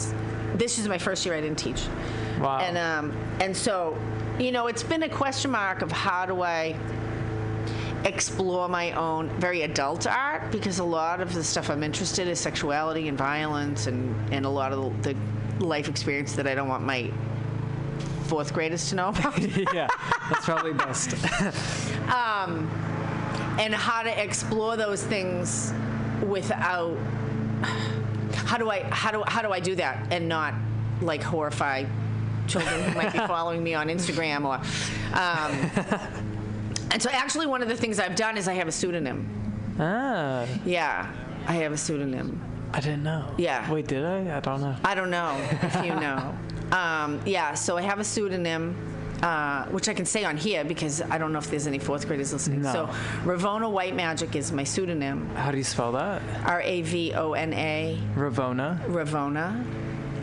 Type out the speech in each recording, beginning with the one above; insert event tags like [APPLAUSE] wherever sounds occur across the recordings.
was this is my first year I didn't teach. Wow. And um, and so, you know, it's been a question mark of how do I explore my own very adult art because a lot of the stuff I'm interested in is sexuality and violence and, and a lot of the life experience that I don't want my fourth graders to know [LAUGHS] about. yeah, that's probably best. [LAUGHS] and how to explore those things without how do I how do how do I do that and not like horrify children who might be [LAUGHS] following me on Instagram or um, [LAUGHS] and so actually one of the things I've done is I have a pseudonym. ah, Yeah, I have a pseudonym. I didn't know. Yeah. Wait, did I? I don't know. I don't know if you know. [LAUGHS] Um, yeah, so I have a pseudonym, uh, which I can say on here because I don't know if there's any fourth graders listening. No. So Ravona White Magic is my pseudonym. How do you spell that? R A V O N A, Ravona. Ravona.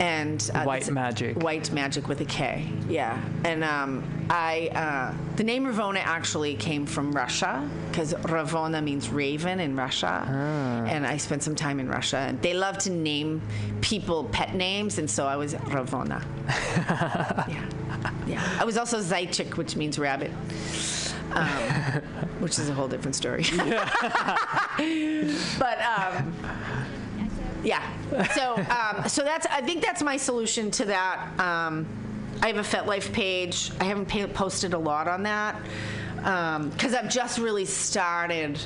And uh, White Magic. White Magic with a K. Yeah. And um, I, uh, the name Ravona actually came from Russia because Ravona means raven in Russia. Ah. And I spent some time in Russia. And they love to name people pet names. And so I was Ravona. [LAUGHS] yeah. Yeah. I was also Zaychik, which means rabbit. Um, [LAUGHS] which is a whole different story. [LAUGHS] but um, yeah. So um, so that's I think that's my solution to that. Um, I have a FetLife page. I haven't pa- posted a lot on that because I've just really started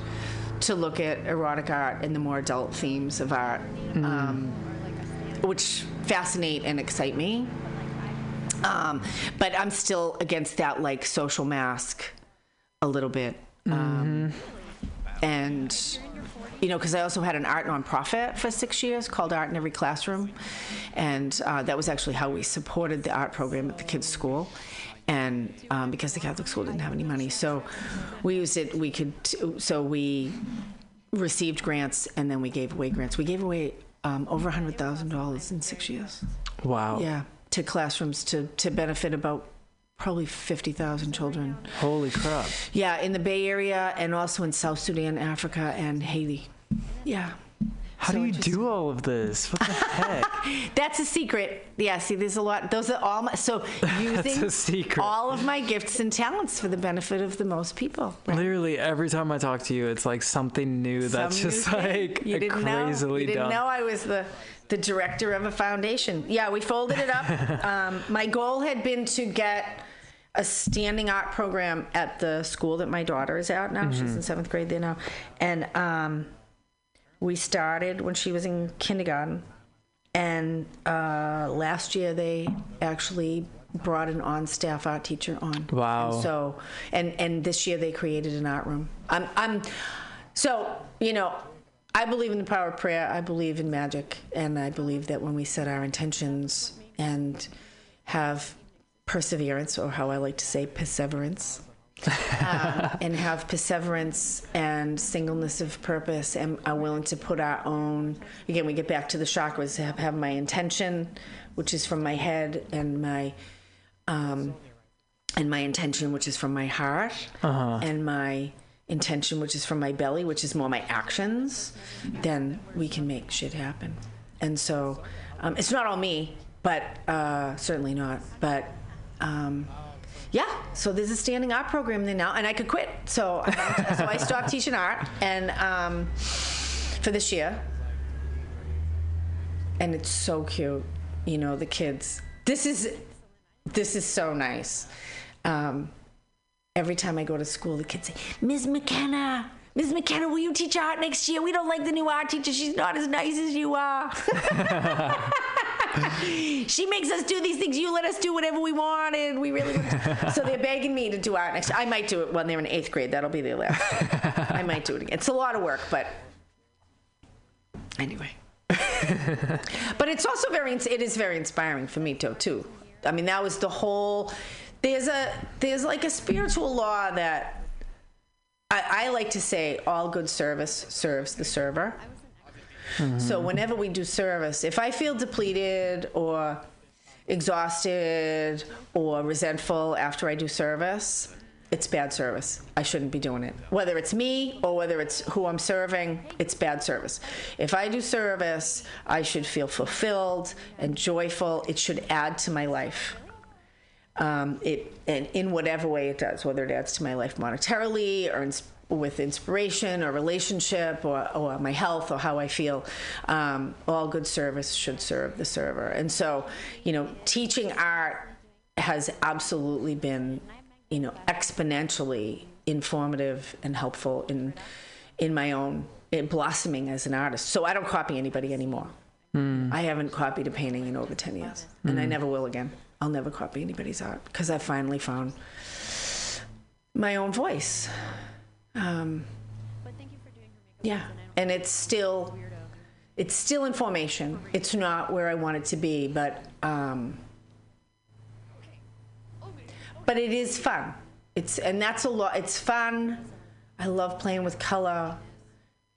to look at erotic art and the more adult themes of art, um, which fascinate and excite me. Um, but I'm still against that like social mask a little bit. Um, and you know, because I also had an art nonprofit for six years called Art in Every Classroom, and uh, that was actually how we supported the art program at the kids' school. And um, because the Catholic school didn't have any money, so we used it. We could, so we received grants, and then we gave away grants. We gave away um, over a hundred thousand dollars in six years. Wow. Yeah, to classrooms to to benefit about probably fifty thousand children. Holy crap. Yeah, in the Bay Area and also in South Sudan, Africa, and Haiti. Yeah. How So do you do all of this? What the heck? [LAUGHS] That's a secret. Yeah, see, there's a lot. Those are all my. So [LAUGHS] using all of my gifts and talents for the benefit of the most people. right? Literally every time I talk to you, it's like something new that's Some just thing. like you didn't know. crazily You didn't done. know I was the the director of a foundation. Yeah, we folded it up. [LAUGHS] um, my goal had been to get a standing art program at the school that my daughter is at now. Mm-hmm. She's in seventh grade there now, and um, we started when she was in kindergarten. And uh, last year they actually brought an on-staff art teacher on. Wow. And so, and and this year they created an art room. I'm I'm, so you know, I believe in the power of prayer. I believe in magic, and I believe that when we set our intentions and have perseverance, or how I like to say, perseverance, um, and have perseverance and singleness of purpose and are willing to put our own again we get back to the chakras have, have my intention which is from my head and my um, and my intention which is from my heart and my intention which is from my belly which is more my actions then we can make shit happen. And so um, it's not all me but uh, certainly not but um, yeah, so there's a standing art program there now, and I could quit. So, I- [LAUGHS] so I stopped teaching art, and um, for this year, and it's so cute. You know, the kids. This is this is so nice. Um, every time I go to school, the kids say, "Ms. McKenna." Ms. McKenna, will you teach art next year? We don't like the new art teacher. She's not as nice as you are. [LAUGHS] [LAUGHS] she makes us do these things. You let us do whatever we want, and we really. so they're [LAUGHS] begging me to do art next. I might do it when they're in eighth grade. That'll be their last. [LAUGHS] I might do it again. It's a lot of work, but anyway. but it's also very. It is very inspiring for me too. Too. I mean, that was the whole. There's a there's like a spiritual law that I, I like to say all good service serves the server. So whenever we do service, if I feel depleted or exhausted or resentful after I do service, it's bad service. I shouldn't be doing it. Whether it's me or whether it's who I'm serving, it's bad service. If I do service, I should feel fulfilled and joyful. It should add to my life. Um, it and in whatever way it does, whether it adds to my life monetarily or ins- with inspiration or relationship or, or my health or how I feel. Um, all good service should serve the server. And so, you know, teaching art has absolutely been, you know, exponentially informative and helpful in in my own in blossoming as an artist. So I don't copy anybody anymore. I haven't copied a painting in over 10 years, and I never will again. I'll never copy anybody's art because I finally found my own voice. Um, yeah, and it's still it's still in formation. It's not where I want it to be, but um, but it is fun. It's and that's a lot. It's fun. I love playing with color.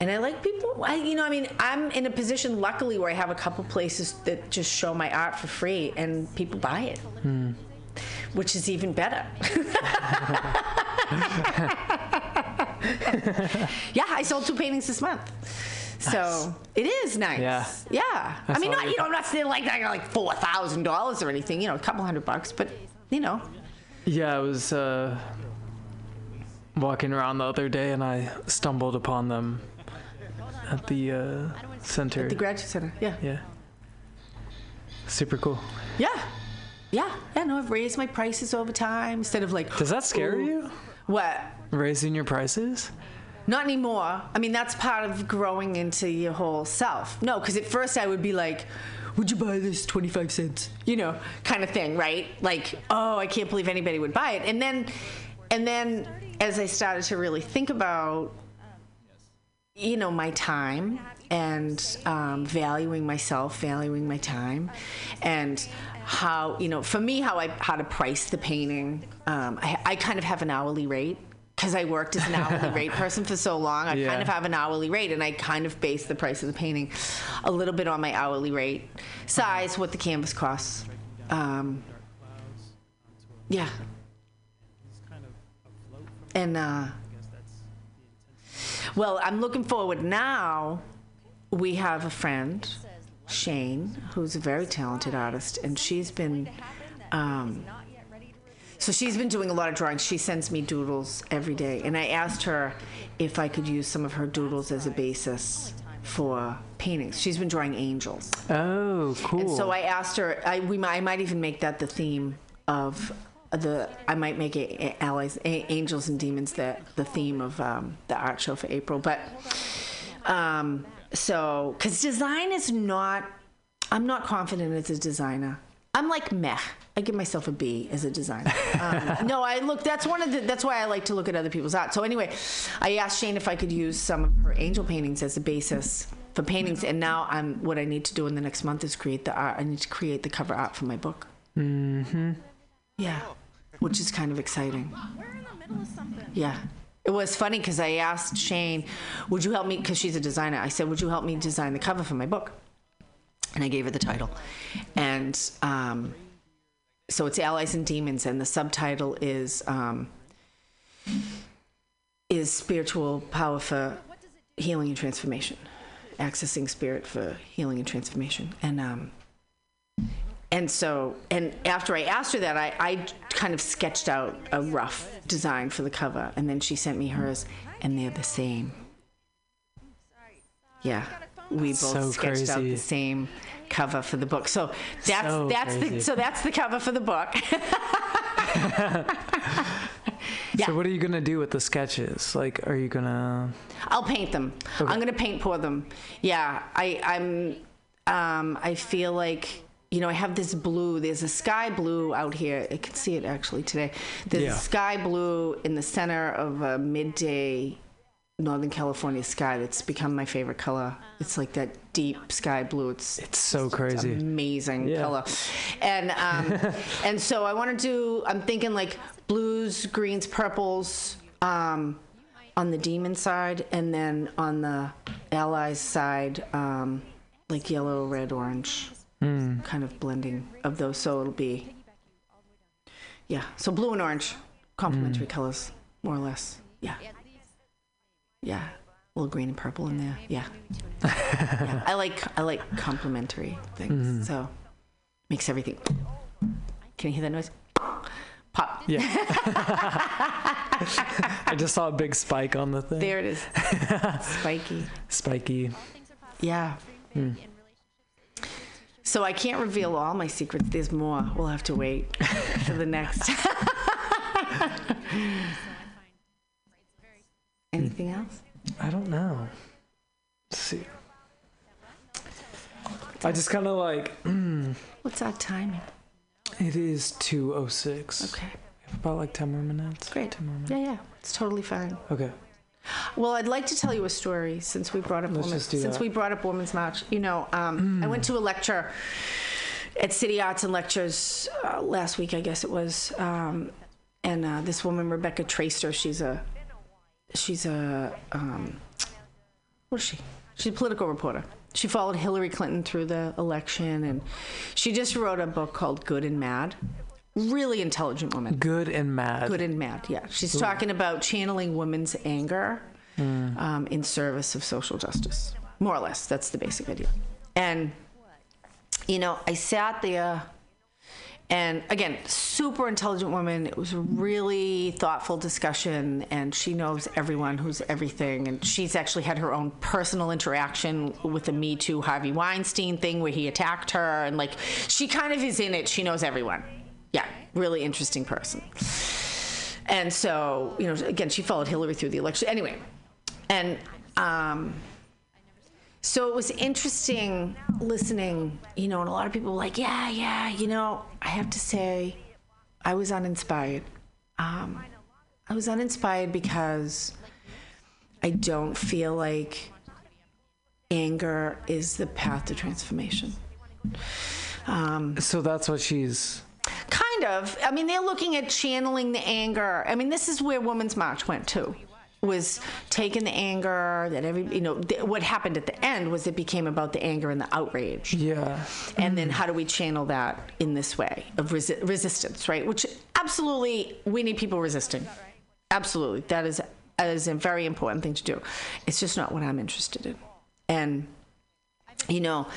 And I like people, I, you know, I mean, I'm in a position, luckily, where I have a couple places that just show my art for free and people buy it, which is even better. [LAUGHS] [LAUGHS] yeah, I sold two paintings this month. So it is nice. Yeah. Yeah. I, mean, not, you- know, I'm not saying like I got like $4,000 or anything, you know, a couple hundred bucks, but, you know, Yeah, I was uh, walking around the other day and I stumbled upon them at the uh, center. the graduate center. Yeah. yeah. Super cool. Yeah. Yeah. Yeah. No, I've raised my prices over time instead of like, Does that scare Ooh. you? what? Raising your prices? Not anymore. I mean, that's part of growing into your whole self. No, because at first I would be like, would you buy this 25 cents? You know, kind of thing, right? Like, oh, I can't believe anybody would buy it. And then, and then as I started to really think about, you know, my time and um, valuing myself, valuing my time, and how, you know, for me, how I how to price the painting. Um, I, I kind of have an hourly rate because I worked as an hourly rate [LAUGHS] person for so long. I Yeah. kind of have an hourly rate, and I kind of base the price of the painting a little bit on my hourly rate, size, what the canvas costs. Um, yeah. And uh, well, I'm looking forward now. We have a friend, Shane, who's a very talented artist, and she's been. Um, so she's been doing a lot of drawings. She sends me doodles every day, and I asked her if I could use some of her doodles as a basis for paintings. She's been drawing angels. Oh, cool. And so I asked her. I we might, I might even make that the theme of the. I might make it allies, a, angels and demons the the theme of um, the art show for April. But um, so because design is not. I'm not confident as a designer. I'm like meh. I give myself a B as a designer. Um, no, I look. That's one of the. That's why I like to look at other people's art. So anyway, I asked Shane if I could use some of her angel paintings as a basis for paintings, and now I'm. What I need to do in the next month is create the art. I need to create the cover art for my book. Mm-hmm. Yeah, which is kind of exciting. We're in the middle of something. Yeah. It was funny because I asked Shane, would you help me? Because she's a designer. I said, would you help me design the cover for my book? And I gave her the title. And um, so it's Allies and Demons, and the subtitle is um, is Spiritual Power for Healing and Transformation. Accessing Spirit for Healing and Transformation. And um, and so, and after I asked her that, I, I kind of sketched out a rough design for the cover, and then she sent me hers, and they're the same. Yeah, we both So sketched out the same cover for the book. So that's So that's the so that's the cover for the book. [LAUGHS] yeah. So what are you gonna do with the sketches? Like, are you gonna? I'll paint them. I'm gonna paint pour them. Yeah, I, I'm. Um, I feel like you know I have this blue. There's a sky blue out here. I can see it actually today. There's Yeah. a sky blue in the center of a midday Northern California sky that's become my favorite color. It's like that deep sky blue. It's It's so crazy. amazing Yeah. color and um, [LAUGHS] and so i want to do i'm thinking like blues greens purples um, on the demon side and then on the allies side um, like yellow red orange kind of blending of those so it'll be yeah so blue and orange complementary colors, more or less. Yeah. Yeah. A little green and purple in there. Yeah. [LAUGHS] yeah. I like I like complementary things. Mm-hmm. So makes everything. Can you hear that noise? Pop. Yeah. [LAUGHS] [LAUGHS] I just saw a big spike on the thing. There it is. Spiky. Spiky. Yeah. Hmm. So I can't reveal all my secrets. There's more. We'll have to wait for the next. Anything else? I don't know. Let's see. I just kind of like What's our timing? it is 206. Okay. We have about like 10 more minutes. Great. 10 more minutes. Yeah, yeah. It's totally fine. Okay. Well, I'd like to tell you a story since we brought up Let's women, just do since that. we brought up Women's March. You know, um, I went to a lecture at City Arts and Lectures uh, last week, I guess it was, um, and uh, this woman Rebecca Traister, she's a she's a um, what is she? She's a political reporter. She followed Hillary Clinton through the election, and she just wrote a book called Good and Mad. Really intelligent woman. Good and mad. Good and mad, yeah. She's talking about channeling women's anger um, in service of social justice. More or less, that's the basic idea. And, you know, I sat there, and again, super intelligent woman. It was a really thoughtful discussion, and she knows everyone who's everything. And she's actually had her own personal interaction with the Me Too Harvey Weinstein thing where he attacked her, and like, she kind of is in it. She knows everyone. Yeah, really interesting person. And so, you know, again, she followed Hillary through the election. Anyway, and um, so it was interesting listening, you know, and a lot of people were like, yeah, yeah, you know, I have to say, I was uninspired. Um, I was uninspired because I don't feel like anger is the path to transformation. Um, So that's what she's. Kind of. I mean, they're looking at channeling the anger. I mean, this is where Women's March went too. Was taking the anger that every you know th- what happened at the end was it became about the anger and the outrage, Yeah. and then how do we channel that in this way of resi- resistance, right? Which absolutely we need people resisting. Absolutely, that is that is a very important thing to do. It's just not what I'm interested in, and you know,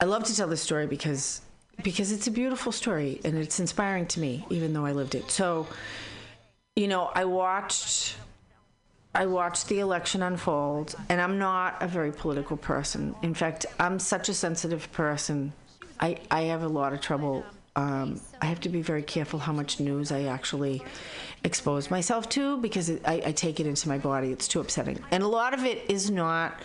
I love to tell this story because because it's a beautiful story and it's inspiring to me, even though I lived it. So, you know, I watched I watched the election unfold, and I'm not a very political person. In fact, I'm such a sensitive person. I I have a lot of trouble. Um, I have to be very careful how much news I actually expose myself to because it, I, I take it into my body. It's too upsetting, and a lot of it is not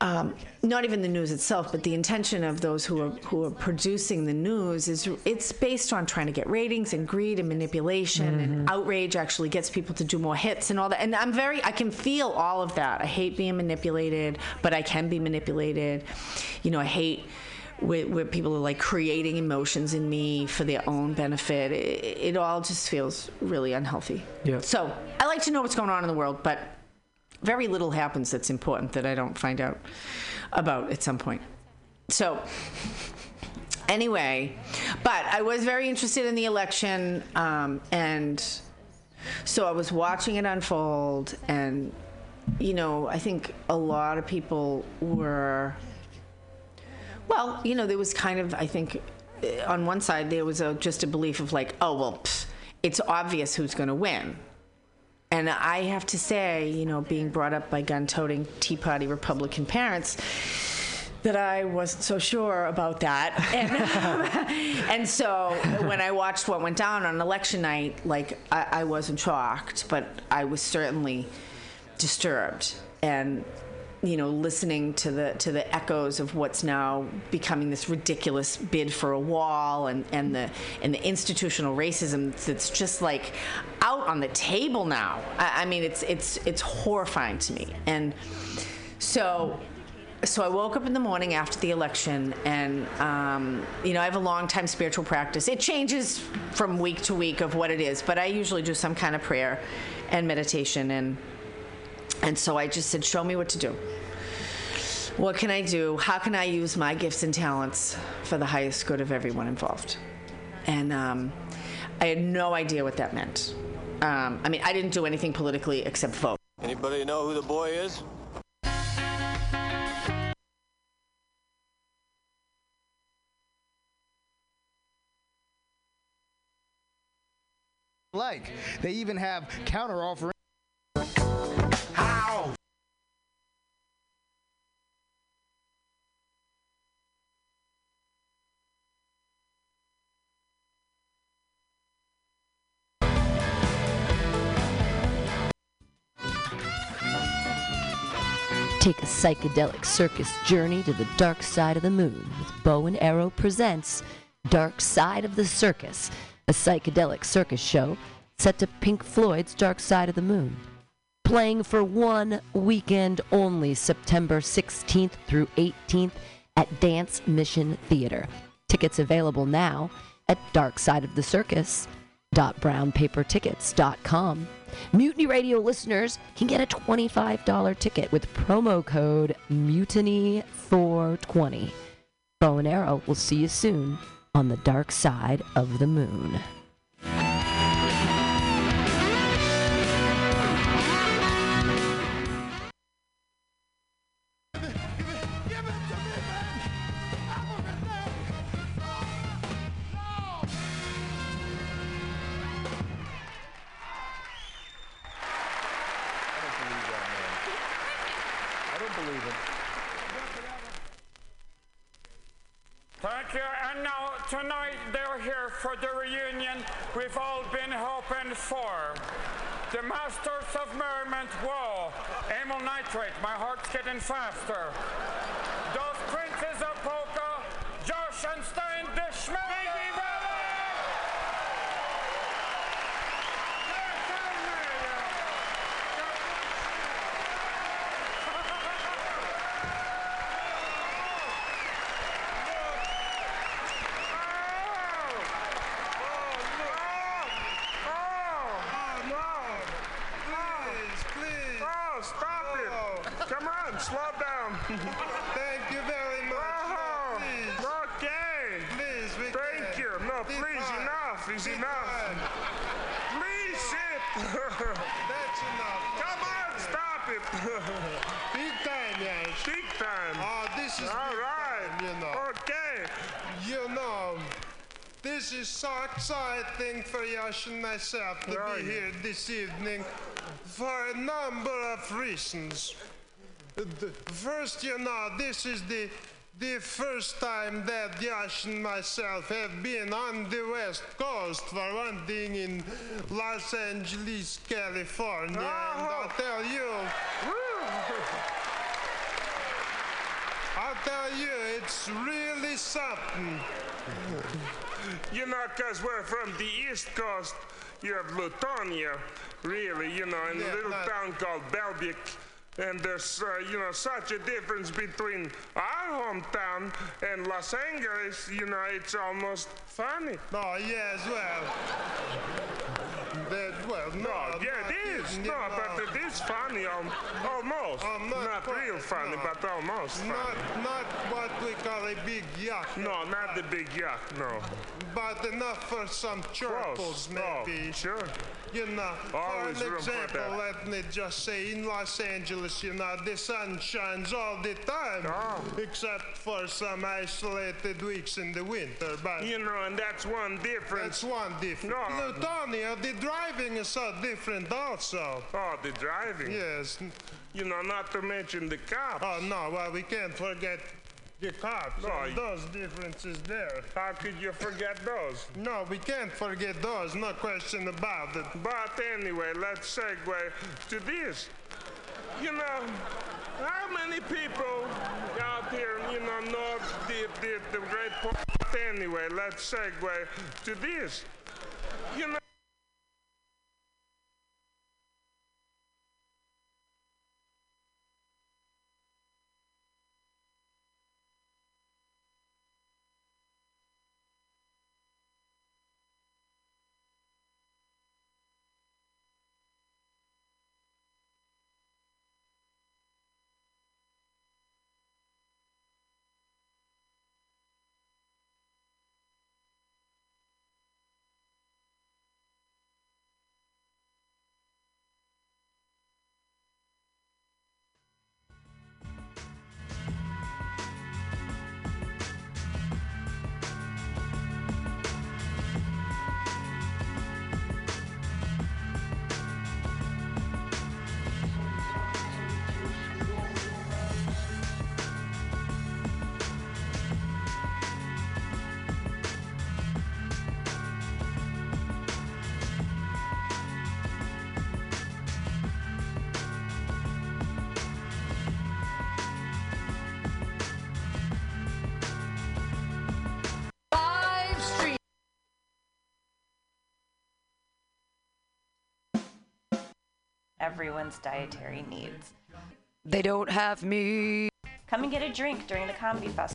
um, not even the news itself, but the intention of those who are who are producing the news is it's based on trying to get ratings and greed and manipulation and outrage actually gets people to do more hits and all that. And I'm very I can feel all of that. I hate being manipulated, but I can be manipulated. You know, I hate where, where people are like creating emotions in me for their own benefit. It, it all just feels really unhealthy. Yeah. So I like to know what's going on in the world, but very little happens that's important that I don't find out about at some point. So, anyway, but I was very interested in the election, um, and so I was watching it unfold, and you know, I think a lot of people were. Well, you know, there was kind of, I think, on one side there was a, just a belief of like, oh well, it's obvious who's going to win. And I have to say, you know, being brought up by gun toting Tea Party Republican parents, that I wasn't so sure about that. [LAUGHS] And, [LAUGHS] and so when I watched what went down on election night, like, I, I wasn't shocked, but I was certainly disturbed. And you know, listening to the to the echoes of what's now becoming this ridiculous bid for a wall and, and the and the institutional racism that's just like out on the table now. I, I mean, it's it's it's horrifying to me. And so so I woke up in the morning after the election, and um, you know I have a long time spiritual practice. It changes from week to week of what it is, but I usually do some kind of prayer and meditation and. And so I just said, Show me what to do. What can I do? How can I use my gifts and talents for the highest good of everyone involved? And um, I had no idea what that meant. Um, I mean, I didn't do anything politically except vote. Anybody know who the boy is? like. They even have counter offering. Take a psychedelic circus journey to the dark side of the moon with Bow and Arrow presents Dark Side of the Circus, a psychedelic circus show set to Pink Floyd's Dark Side of the Moon. Playing for one weekend only, September 16th through 18th at Dance Mission Theater. Tickets available now at darksideofthecircus.brownpapertickets.com. Mutiny Radio listeners can get a $25 ticket with promo code MUTINY420. Bow and Arrow will see you soon on the dark side of the moon. Tonight, they're here for the reunion we've all been hoping for. The Masters of Merriment, whoa. Amyl Nitrate, my heart's getting faster. Those Princes of Polka, Josh and Stein, the Schmelly Please, please. Oh, stop it! Come on, slow down. Thank you very much. Oh, No, please. okay. Please, we Thank can. you. No, Be please, fine. enough is Be enough. fine. Please sit. That's enough. Come on, stop it. Big time, yes. Big time. Oh, this is All big right. time, you know. Okay. You know, this is so exciting for Yash and myself to Oh, be here this evening for a number of reasons. First, you know, this is the the first time that Yash and myself have been on the West Coast for one thing in Los Angeles, California. And uh-huh. I'll tell you, I'll tell you, it's really something. You know, because we're from the East Coast, you have Lutonia, really, you know, in Yeah, a little town called Belvic. And there's, uh, you know, such a difference between our hometown and Los Angeles, you know, it's almost funny. Oh, yes, well. That, well, no. No, yeah, it is. No, but it is funny, um, almost. Um, not not quite, real funny, no. but almost funny. Not, not what we call a big yuck. No, not the big yuck, no. But enough for some chortles, maybe. Oh, sure. You know, Always for an example, let me just say in Los Angeles, you know, the sun shines all the time, Oh. except for some isolated weeks in the winter. But You know, and that's one difference. that's one difference. No. Lutonia, the driving is so different also. Oh, the driving. Yes. You know, not to mention the cops. Oh, no, well, we can't forget the cops. No, and those differences there. How could you forget those? No, we can't forget those, no question about it. But anyway, let's segue to this. You know, how many people out here, you know, know the, the, the great point? Anyway, let's segue to this. You know, everyone's dietary needs. They don't have me. Come and get a drink during the comedy festival.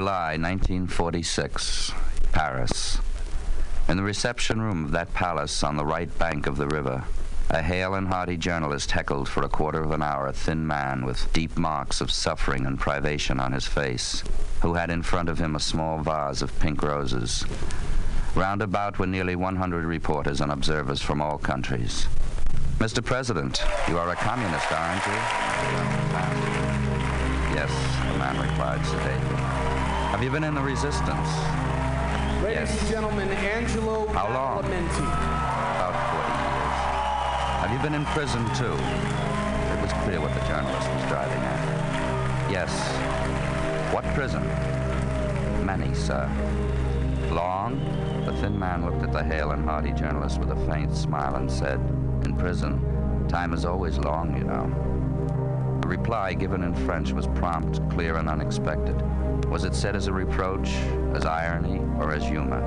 July 1946, Paris. In the reception room of that palace on the right bank of the river, a hale and hearty journalist heckled for a quarter of an hour a thin man with deep marks of suffering and privation on his face, who had in front of him a small vase of pink roses. Round about were nearly 100 reporters and observers from all countries. Mr. President, you are a communist, aren't you? Yes, the man replied sedately. Have you been in the resistance? Ladies Yes. and gentlemen, Angelo How long? About 40 years. Have you been in prison too? It was clear what the journalist was driving at. Yes. What prison? Many, sir. Long? The thin man looked at the hale and hearty journalist with a faint smile and said, In prison, time is always long, you know. Reply given in French was prompt, clear, and unexpected. Was it said as a reproach, as irony, or as humor?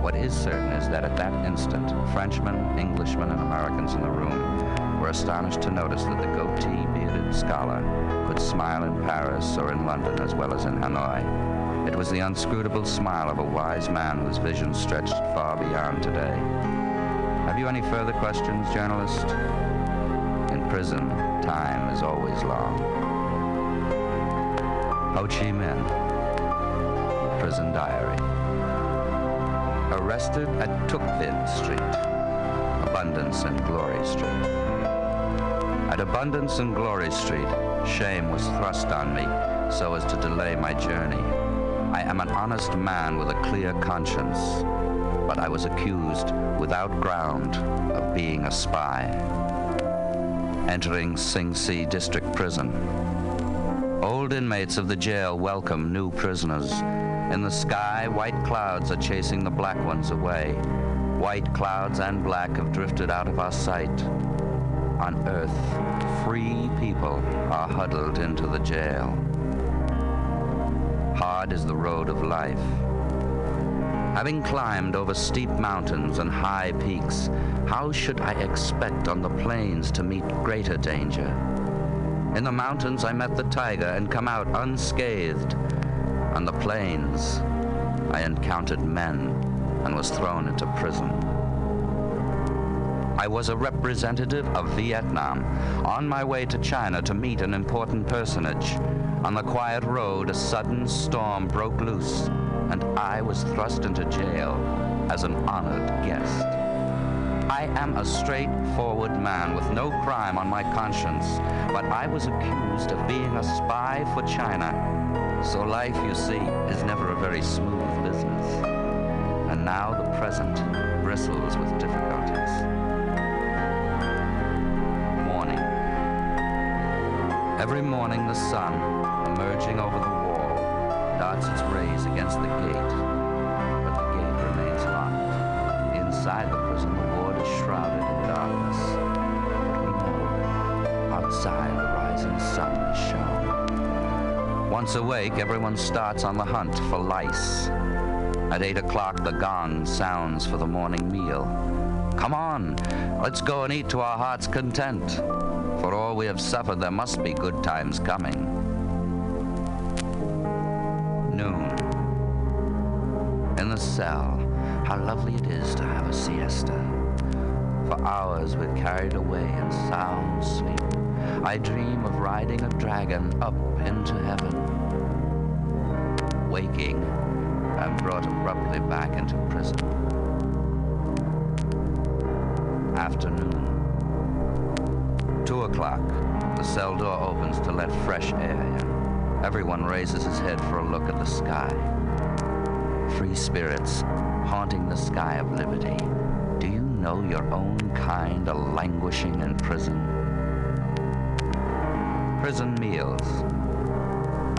What is certain is that at that instant, Frenchmen, Englishmen, and Americans in the room were astonished to notice that the goatee bearded scholar could smile in Paris or in London as well as in Hanoi. It was the unscrutable smile of a wise man whose vision stretched far beyond today. Have you any further questions, journalist? Prison, time is always long. Ho Chi Minh, Prison Diary. Arrested at Tuc Vinh Street, Abundance and Glory Street. At Abundance and Glory Street, shame was thrust on me so as to delay my journey. I am an honest man with a clear conscience, but I was accused without ground of being a spy. Entering Sing Si District Prison. Old inmates of the jail welcome new prisoners. In the sky, white clouds are chasing the black ones away. White clouds and black have drifted out of our sight. On earth, free people are huddled into the jail. Hard is the road of life. Having climbed over steep mountains and high peaks, how should I expect on the plains to meet greater danger? In the mountains, I met the tiger and come out unscathed. On the plains, I encountered men and was thrown into prison. I was a representative of Vietnam, on my way to China to meet an important personage. On the quiet road, a sudden storm broke loose, and I was thrust into jail as an honored guest. Am a straightforward man with no crime on my conscience, but I was accused of being a spy for China. So life, you see, is never a very smooth business. And now the present bristles with difficulties. Morning. Every morning the sun, emerging over the wall, darts its rays against the gate, but the gate remains locked. Inside the Once awake, everyone starts on the hunt for lice. At eight o'clock, the gong sounds for the morning meal. Come on, let's go and eat to our heart's content. For all we have suffered, there must be good times coming. Noon. In the cell, how lovely it is to have a siesta. For hours we're carried away in sound sleep. I dream of riding a dragon up into heaven. Waking, I'm brought abruptly back into prison. Afternoon. Two o'clock. The cell door opens to let fresh air in. Everyone raises his head for a look at the sky. Free spirits haunting the sky of liberty. Do you know your own kind are languishing in prison? Prison meals.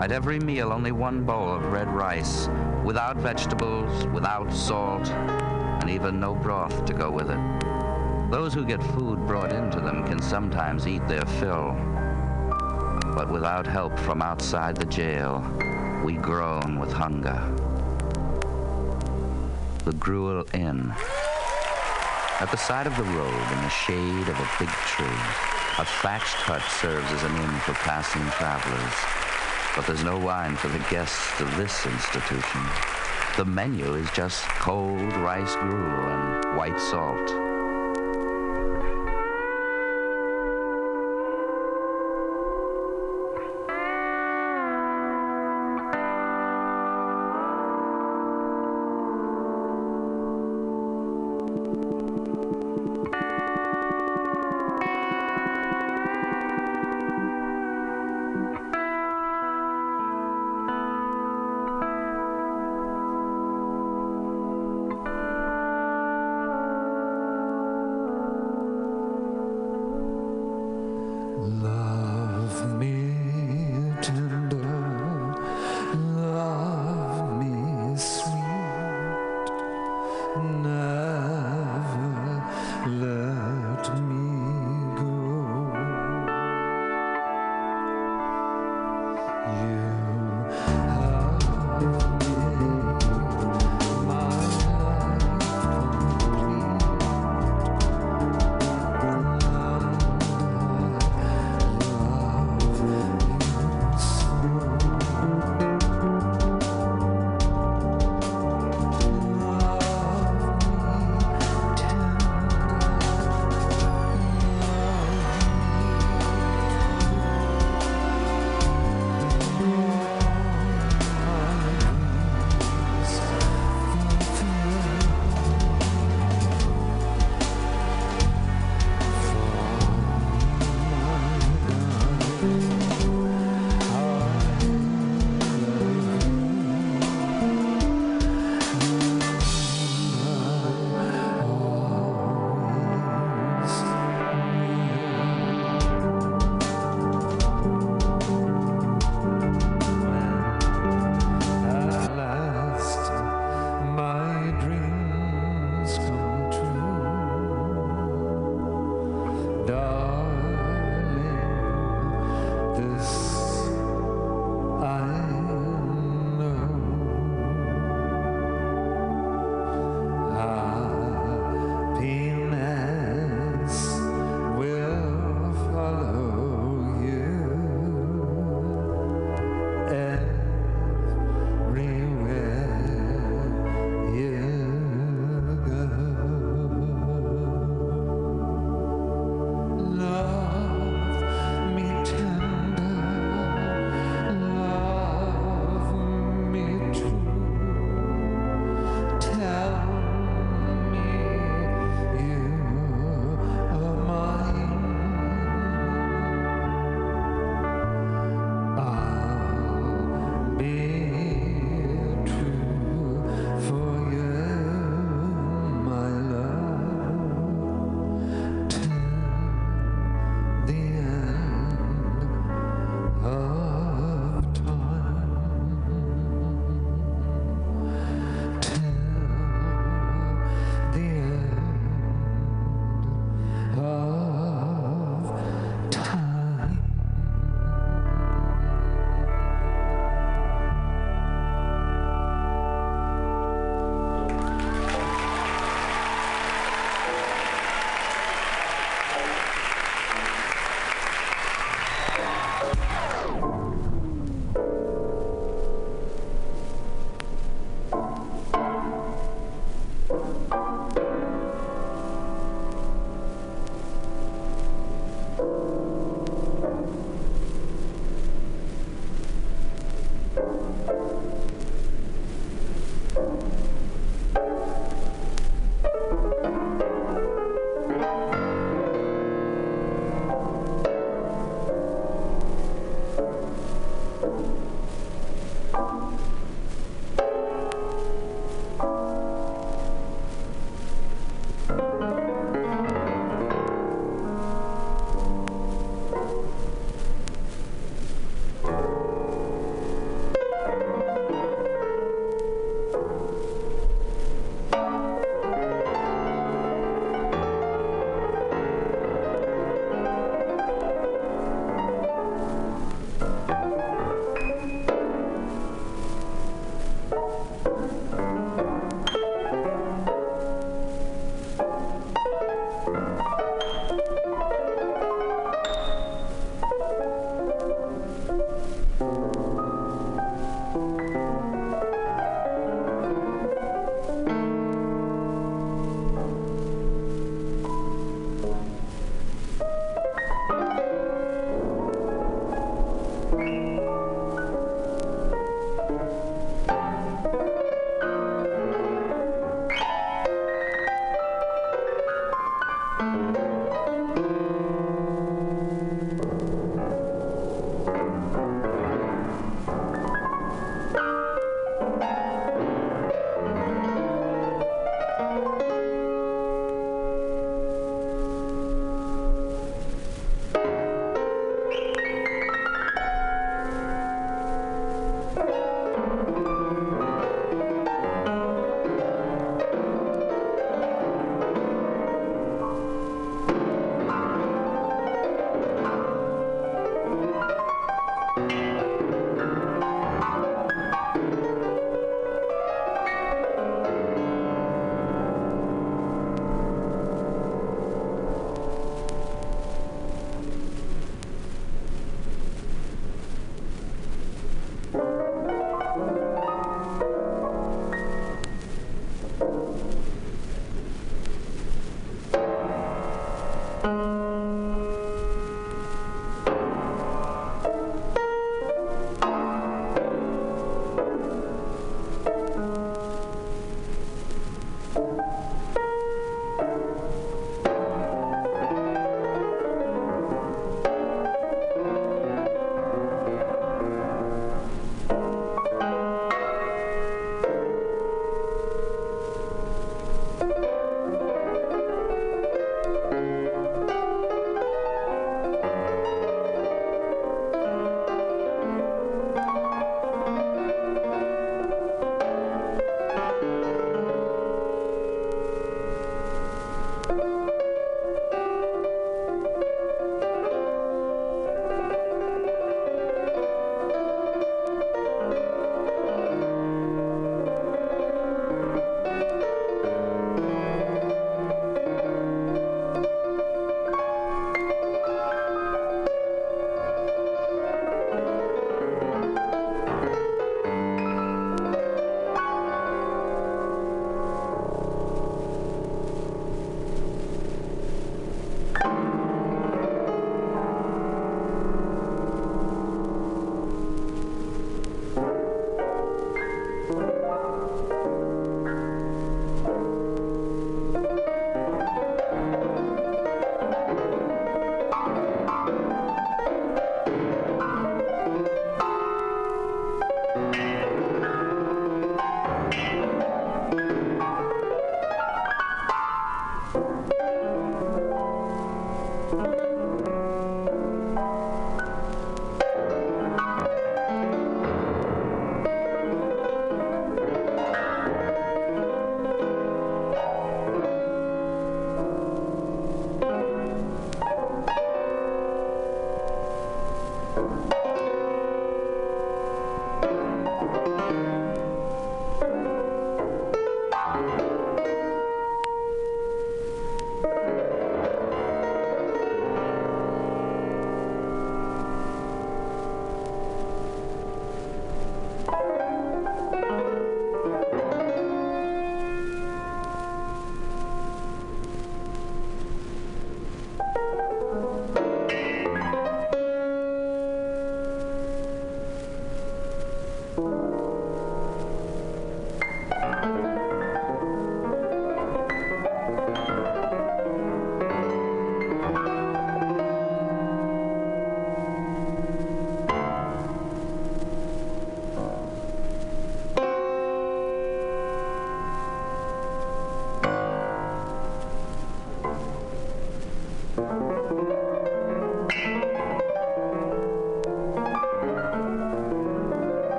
At every meal, only one bowl of red rice, without vegetables, without salt, and even no broth to go with it. Those who get food brought into them can sometimes eat their fill. But without help from outside the jail, we groan with hunger. The Gruel Inn. At the side of the road, in the shade of a big tree, a thatched hut serves as an inn for passing travelers. But there's no wine for the guests of this institution. The menu is just cold rice gruel and white salt.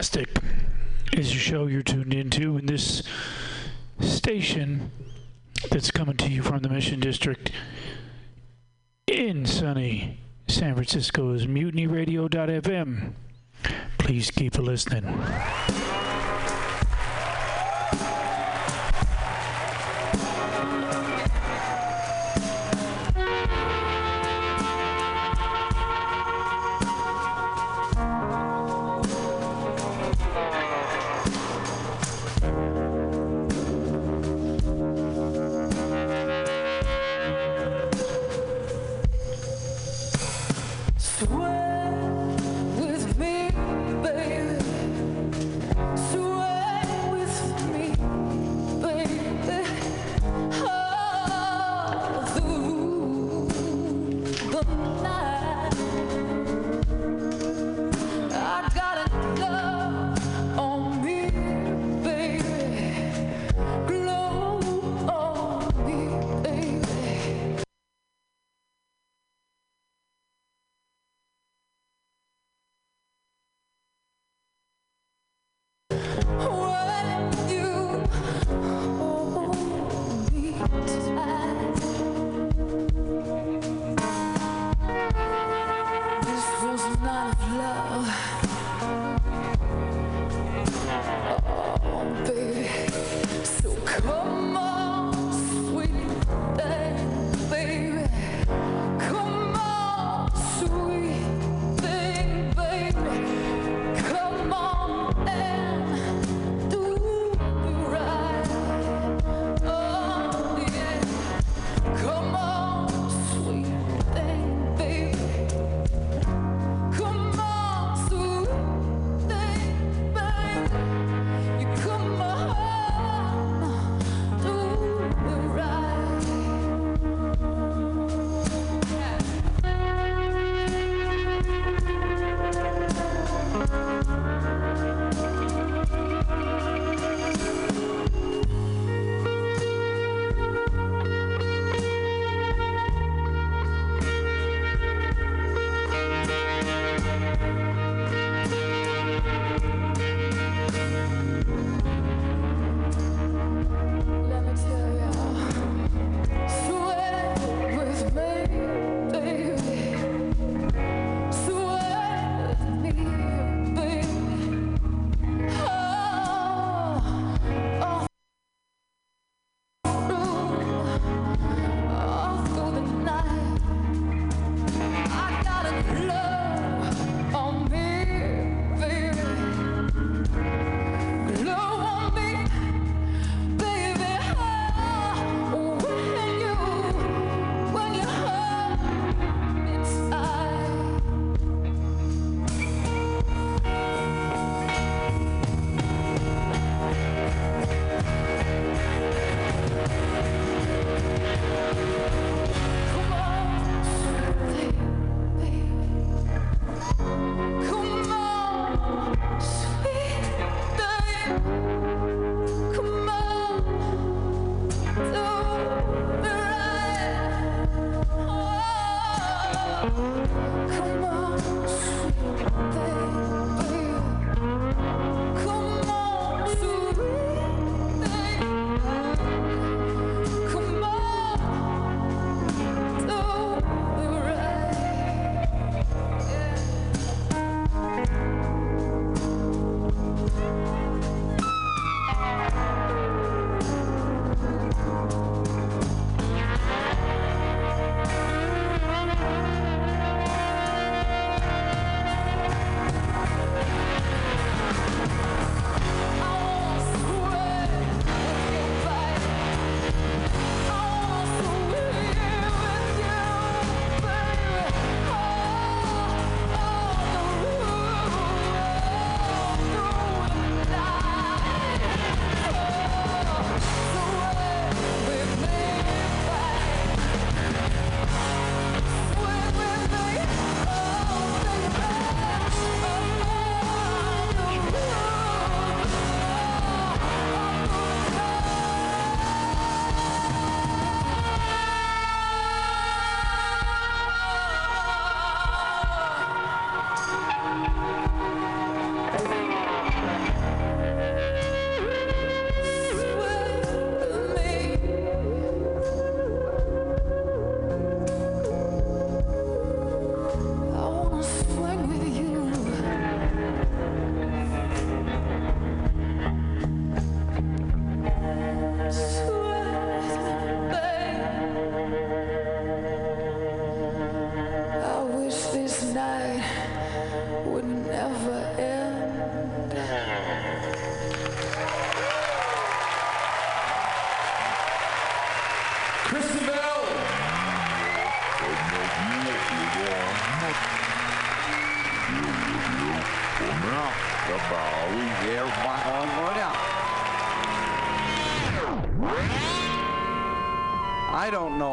Plastic is your show you're tuned into in this station that's coming to you from the Mission District in sunny San Francisco's mutinyradio.fm. Please keep listening.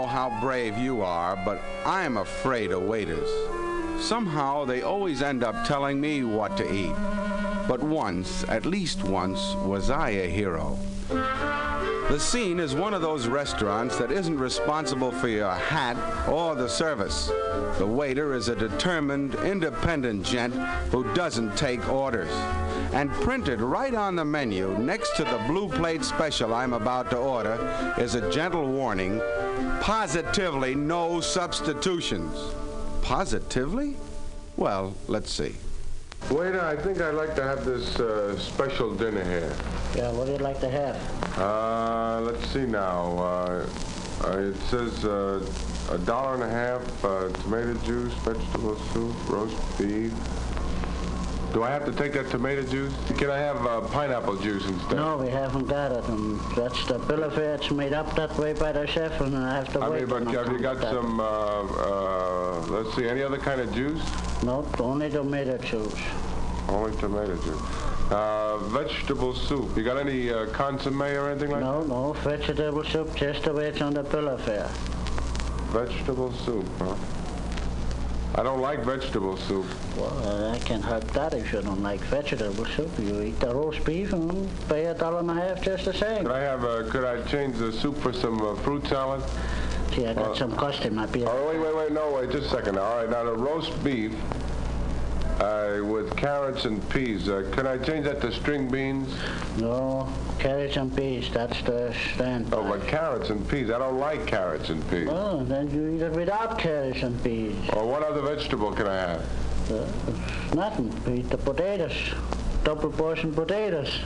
How brave you are, but I'm afraid of waiters. Somehow they always end up telling me what to eat. But once, at least once, was I a hero. The scene is one of those restaurants that isn't responsible for your hat or the service. The waiter is a determined, independent gent who doesn't take orders. And printed right on the menu, next to the blue plate special I'm about to order, is a gentle warning positively no substitutions. Positively? Well, let's see. Waiter, I think I'd like to have this uh, special dinner here. Yeah, what do you like to have? Uh, let's see now. Uh, uh, it says uh, a dollar and a half, uh, tomato juice, vegetable soup, roast beef. Do I have to take that tomato juice? Can I have uh, pineapple juice instead? No, we haven't got it, and that's the bill of fare. It's made up that way by the chef, and I have to I wait. mean, but have you got some, uh, uh, let's see, any other kind of juice? No, only tomato juice. Only tomato juice. Uh, vegetable soup. You got any uh, consomme or anything like that? No, no, vegetable soup, just the way it's on the bill of fare. Vegetable soup, huh? I don't like vegetable soup. Well, I can help that if you don't like vegetable soup. You eat the roast beef and pay a dollar and a half just the same. Could I have, uh, could I change the soup for some uh, fruit salad? See, I got Uh, some custom up here. Oh, wait, wait, wait, no, wait, just a second. All right, now the roast beef uh, with carrots and peas. Uh, can I change that to string beans? No, carrots and peas, that's the stand. Oh, but carrots and peas. I don't like carrots and peas. Oh, then you eat it without carrots and peas. Or what other vegetable can I have? Uh, nothing. Eat the potatoes. Double portion potatoes.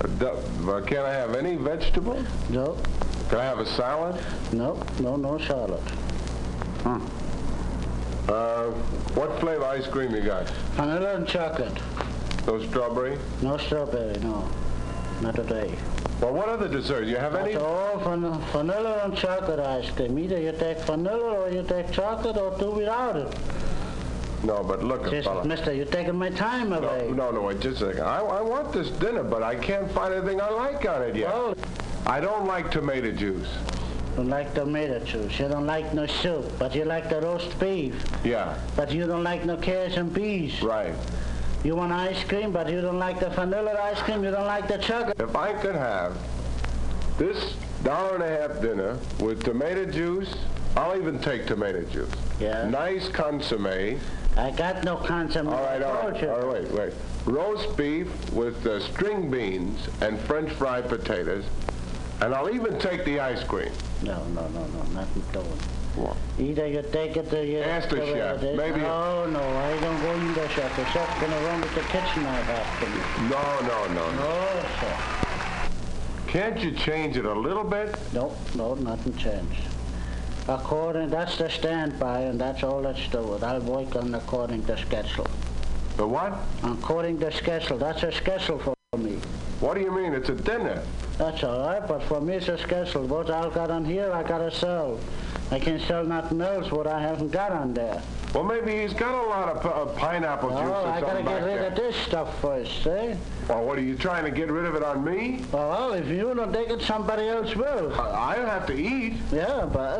Uh, can I have any vegetable? No. Can I have a salad? No, no, no salad. Hmm. Uh, what flavor ice cream you got? Vanilla and chocolate. No strawberry? No strawberry, no. Not today. Well, what other dessert? Do you have That's any? all van- vanilla and chocolate ice cream. Either you take vanilla or you take chocolate or do without it. No, but look, Just, fella. mister, you're taking my time away. No, no, wait, just a second. I, I want this dinner, but I can't find anything I like on it yet. I don't like tomato juice. You don't like tomato juice. You don't like no soup, but you like the roast beef. Yeah, But you don't like no carrots and peas. right. You want ice cream, but you don't like the vanilla ice cream. You don't like the chocolate. If I could have this dollar and a half dinner with tomato juice, I'll even take tomato juice. Yeah. Nice consomme. I got no consomme. All right, all right, all right, wait, wait. Roast beef with uh, string beans and French fried potatoes, and I'll even take the ice cream. No, no, no, no, nothing doing. What? Either you take it or you... Ask the chef. it. Maybe- No, oh, no, I don't go in the chef. The chef's gonna run with the kitchen I have to. No, no, no, no. No, sir. Can't you change it a little bit? No, no, nothing changed. According, that's the standby, and that's all that's do it. I'll work on according to schedule. The what? According to schedule. That's a schedule for me. What do you mean? It's a dinner. That's all right, but for me it's a schedule. What I've got on here, I gotta sell. I can sell nothing else what I haven't got on there. Well, maybe he's got a lot of uh, pineapple juice Oh, or I gotta get rid there. of this stuff first, eh? Well, what are you trying to get rid of it on me? Well, if you don't take it, somebody else will. I I have to eat. Yeah, but